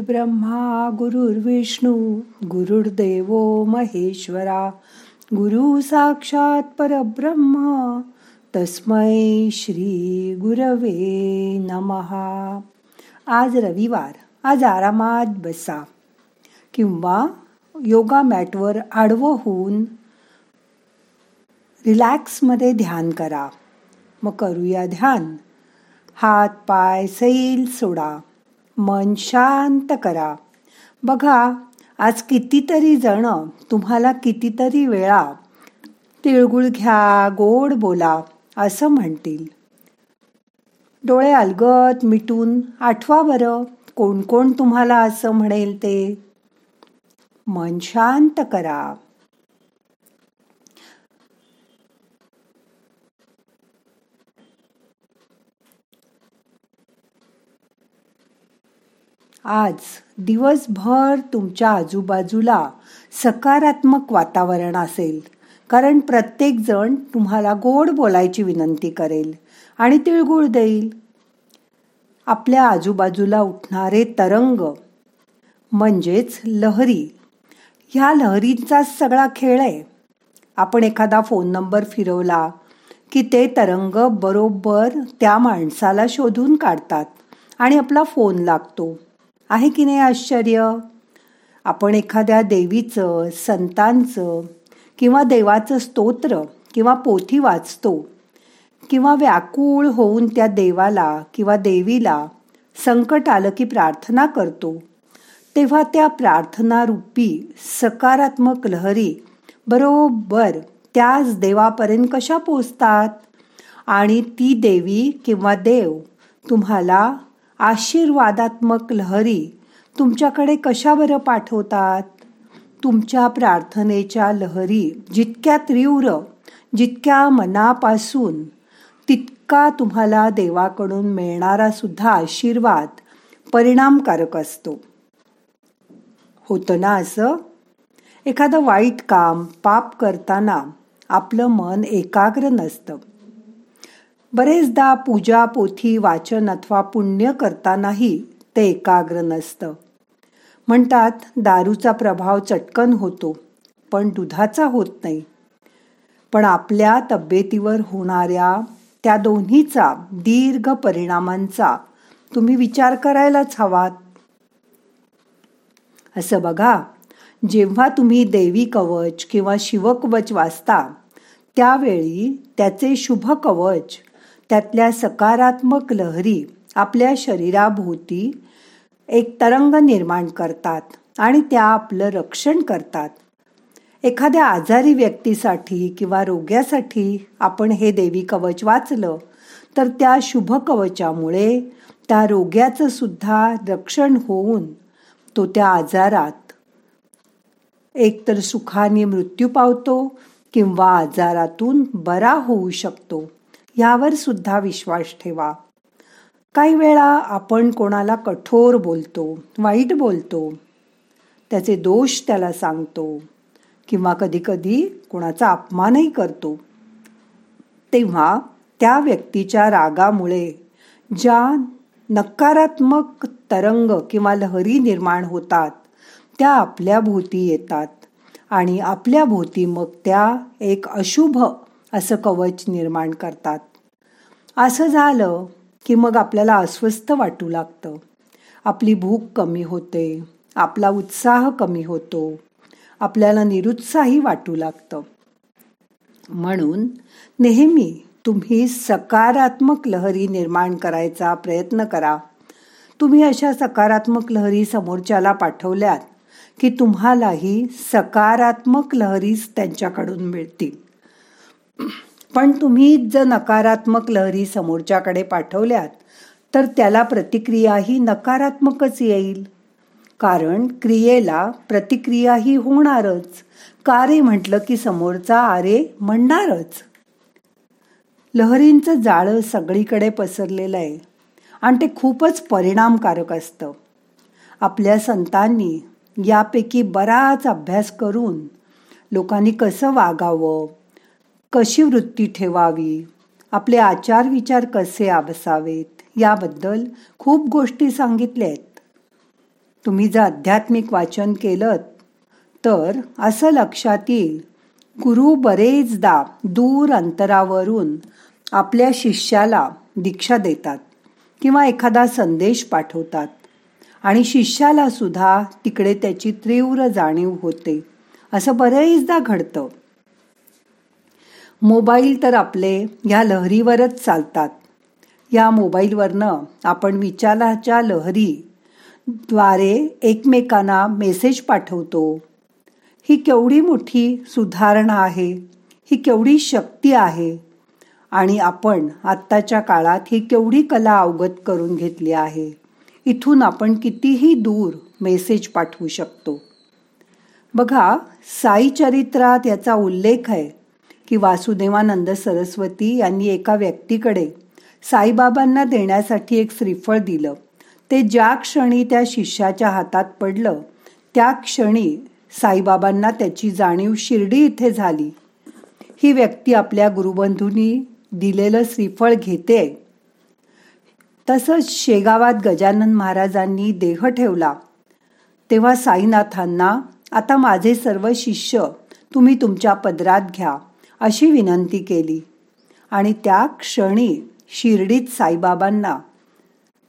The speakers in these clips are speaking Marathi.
ब्रह्मा गुरुर्विष्णू गुरुर्देव महेश्वरा गुरु साक्षात परब्रह्म तस्मै श्री गुरवे नमहा आज रविवार आज आरामात बसा. किंवा योगा मॅटवर आडवं होऊन रिलॅक्समध्ये ध्यान करा. मग करूया ध्यान. हात पाय सैल सोडा. मन शांत करा. बघा आज कितीतरी जण तुम्हाला कितीतरी वेळा तिळगुळ घ्या गोड बोला असं म्हणतील. डोळे अलगत मिटून आठवा बरं कोण कोण तुम्हाला असं म्हणेल ते. मन शांत करा. आज दिवसभर तुमच्या आजूबाजूला सकारात्मक वातावरण असेल. कारण प्रत्येकजण तुम्हाला गोड बोलायची विनंती करेल आणि तिळगुळ देईल. आपल्या आजूबाजूला उठणारे तरंग म्हणजेच लहरी ह्या लहरींचा सगळा खेळ आहे. आपण एखादा फोन नंबर फिरवला की ते तरंग बरोबर त्या माणसाला शोधून काढतात आणि आपला फोन लागतो. आहे की नाही आश्चर्य? आपण एखाद्या देवीचं संतांचं किंवा देवाचं स्तोत्र किंवा पोथी वाचतो किंवा व्याकुळ होऊन त्या देवाला किंवा देवीला संकट आलं की प्रार्थना करतो तेव्हा त्या प्रार्थनारूपी सकारात्मक लहरी बरोबर त्याच देवापर्यंत कशा पोचतात आणि ती देवी किंवा देव तुम्हाला आशीर्वादात्मक लहरी तुमच्याकडे कशा बरं पाठवतात? तुमच्या प्रार्थनेच्या लहरी जितक्या तीव्र जितक्या मनापासून तितका तुम्हाला देवाकडून मिळणारा सुद्धा आशीर्वाद परिणामकारक असतो. होतं ना असं? एखादं वाईट काम पाप करताना आपलं मन एकाग्र नसतं. बरेचदा पूजा पोथी वाचन अथवा पुण्य करतानाही ते एकाग्र नसतं. म्हणतात दारूचा प्रभाव चटकन होतो पण दुधाचा होत नाही. पण आपल्या तब्येतीवर होणाऱ्या त्या दोन्हीचा दीर्घ परिणामांचा तुम्ही विचार करायलाच हवात. असं बघा जेव्हा तुम्ही देवी कवच किंवा शिवकवच वाचता त्यावेळी त्याचे शुभ कवच त्यातल्या सकारात्मक लहरी आपल्या शरीराभोवती एक तरंग निर्माण करतात आणि त्या आपलं रक्षण करतात. एखाद्या आजारी व्यक्तीसाठी किंवा रोग्यासाठी आपण हे देवी कवच वाचलं तर त्या शुभ कवचामुळे त्या रोग्याचं सुद्धा रक्षण होऊन तो त्या आजारात एकतर सुखाने मृत्यू पावतो किंवा आजारातून बरा होऊ शकतो. यावर सुद्धा विश्वास ठेवा. काही वेळा आपण कोणाला कठोर बोलतो वाईट बोलतो त्याचे दोष त्याला सांगतो किंवा कधीकधी कोणाचा अपमानही करतो. तेव्हा त्या व्यक्तीच्या रागामुळे ज्या नकारात्मक तरंग किंवा लहरी निर्माण होतात त्या आपल्या भोवती येतात आणि आपल्या भोवती मग त्या एक अशुभ असं कवच निर्माण करतात. असं झालं की मग आपल्याला अस्वस्थ वाटू लागतं. आपली भूक कमी होते आपला उत्साह कमी होतो आपल्याला निरुत्साही वाटू लागतं. म्हणून नेहमी तुम्ही सकारात्मक लहरी निर्माण करायचा प्रयत्न करा. तुम्ही अशा सकारात्मक लहरी समोरच्याला पाठवल्यात की तुम्हालाही सकारात्मक लहरीच त्यांच्याकडून मिळतील. पण तुम्ही जर नकारात्मक लहरी समोरच्याकडे पाठवल्यात तर त्याला प्रतिक्रिया ही नकारात्मकच येईल. कारण क्रियेला प्रतिक्रिया ही होणारच. कारे म्हटलं की समोरचा आरे म्हणणारच. लहरींचं जाळं सगळीकडे पसरलेलं आहे. आणि ते खूपच परिणामकारक असतं. आपल्या संतांनी यापैकी बराच अभ्यास करून लोकांनी कसं वागावं कशी वृत्ती ठेवावी? आपले आचार विचार कसे आबसावेत याबद्दल खूप गोष्टी सांगितल्या आहेत तुम्ही जर आध्यात्मिक वाचन केलं तर असं लक्षात येईल गुरु बरेचदा दूर अंतरावरून आपल्या शिष्याला दीक्षा देतात किंवा एखादा संदेश पाठवतात आणि शिष्याला सुद्धा तिकडे त्याची तीव्र जाणीव होते. असं बरेचदा घडतं. मोबाईल तर आपले ह्या लहरीवरच चालतात. या मोबाईलवरनं आपण विचाराच्या लहरी द्वारे एकमेकांना मेसेज पाठवतो. ही केवढी मोठी सुधारणा आहे ही केवढी शक्ती आहे आणि आपण आत्ताच्या काळात ही केवढी कला अवगत करून घेतली आहे. इथून आपण कितीही दूर मेसेज पाठवू शकतो. बघा साई चरित्रात याचा उल्लेख आहे. की वासुदेवानंद सरस्वती यांनी एका व्यक्तीकडे साईबाबांना देण्यासाठी एक श्रीफळ दिलं. ते ज्या क्षणी त्या शिष्याच्या हातात पडलं त्या क्षणी साईबाबांना त्याची जाणीव शिर्डी इथे झाली. ही व्यक्ती आपल्या गुरुबंधूंनी दिलेलं श्रीफळ घेते. तसंच शेगावात गजानन महाराजांनी देह ठेवला. तेव्हा साईनाथांना आता माझे सर्व शिष्य तुम्ही तुमच्या पदरात घ्या. अशी विनंती केली. आणि त्या क्षणी शिर्डीत साईबाबांना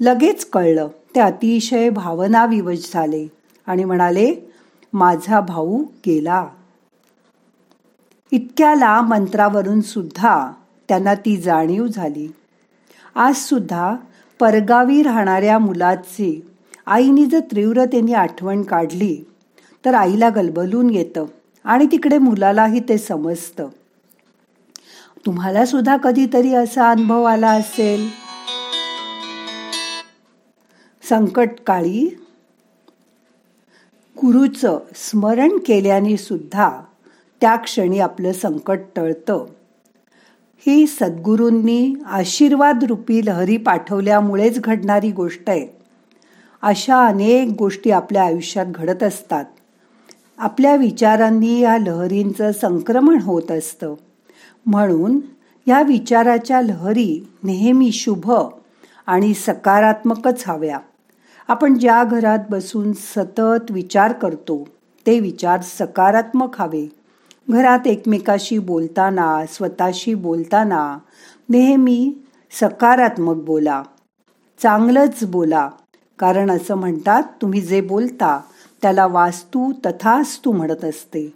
लगेच कळलं. ते अतिशय भावनाविवश झाले आणि म्हणाले माझा भाऊ गेला. इतक्याला मंत्रावरून सुद्धा त्यांना ती जाणीव झाली. आज सुद्धा परगावी राहणाऱ्या मुलाची आईने जर तीव्रतेने आठवण काढली तर आईला गलबलून येतं आणि तिकडे मुलालाही ते समजतं. तुम्हाला सुद्धा कधीतरी असा अनुभव आला असेल. संकटकाळी गुरुचं स्मरण केल्याने सुद्धा त्या क्षणी आपलं संकट टळतं. ही सद्गुरूंनी आशीर्वाद रूपी लहरी पाठवल्यामुळेच घडणारी गोष्ट आहे. अशा अनेक गोष्टी आपल्या आयुष्यात घडत असतात. आपल्या विचारांनी या लहरींचं संक्रमण होत असतं. म्हणून या विचाराच्या लहरी नेहमी शुभ आणि सकारात्मकच हव्या. आपण ज्या घरात बसून सतत विचार करतो ते विचार सकारात्मक हवे. घरात एकमेकाशी बोलताना स्वतःशी बोलताना नेहमी सकारात्मक बोला. चांगलंच बोला कारण असं म्हणतात तुम्ही जे बोलता त्याला वास्तू तथास्तू म्हणत असते.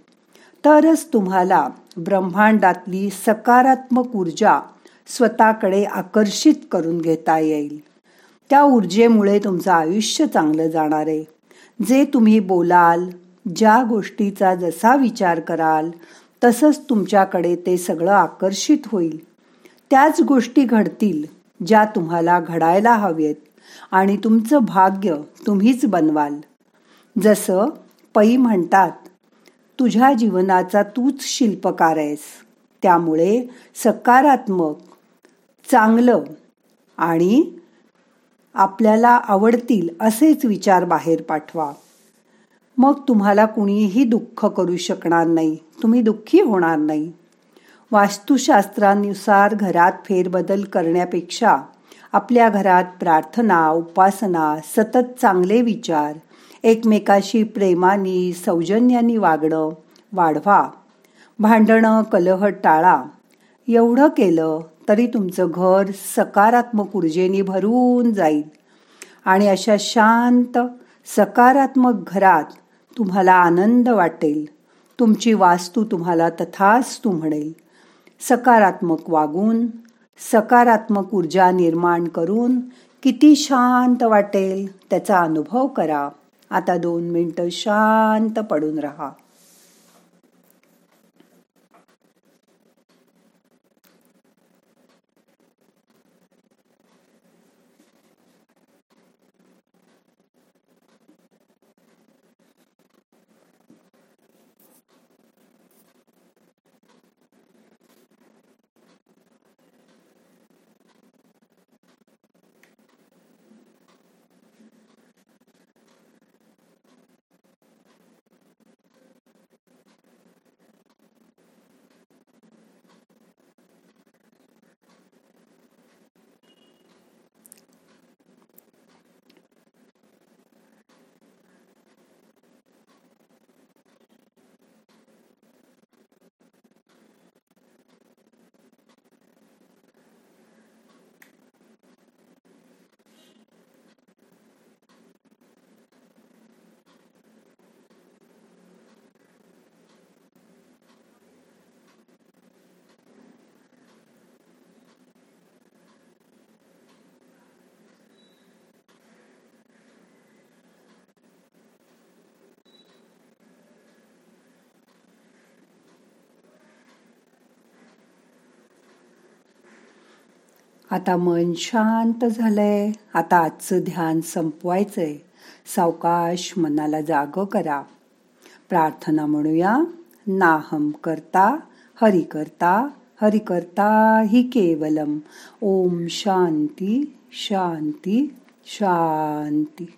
तरच तुम्हाला ब्रह्मांडातली सकारात्मक ऊर्जा स्वतःकडे आकर्षित करून घेता येईल. त्या ऊर्जेमुळे तुमचं आयुष्य चांगलं जाणार आहे. जे तुम्ही बोलाल ज्या गोष्टीचा जसा विचार कराल तसंच तुमच्याकडे ते सगळं आकर्षित होईल. त्याच गोष्टी घडतील ज्या तुम्हाला घडायला हवेत आणि तुमचं भाग्य तुम्हीच बनवाल. जसं पै म्हणतात तुझ्या जीवनाचा तूच शिल्पकार आहेस. त्यामुळे सकारात्मक चांगलं आणि आपल्याला आवडतील असेच विचार बाहेर पाठवा. मग तुम्हाला कुणीही दुःख करू शकणार नाही. तुम्ही दुःखी होणार नाही. वास्तुशास्त्रानुसार घरात फेरबदल करण्यापेक्षा आपल्या घरात प्रार्थना उपासना सतत चांगले विचार एकमेकाशी प्रेमानी सौजन्यानी वागणं वाढवा. भांडणं कलह टाळा. एवढं केलं तरी तुमचं घर सकारात्मक ऊर्जेने भरून जाईल. आणि अशा शांत सकारात्मक घरात तुम्हाला आनंद वाटेल. तुमची वास्तू तुम्हाला तथास्तू म्हणेल. सकारात्मक वागून सकारात्मक ऊर्जा निर्माण करून किती शांत वाटेल त्याचा अनुभव करा. आता दोन मिनटं शांत पडून राहा. आता मन शांत झालंय. आता आजचं ध्यान संपवायचंय. सावकाश मनाला जाग करा. प्रार्थना म्हणूया. नाहम करता हरि करता हरि करता हि केवलम. ओम शांती शांती शांती.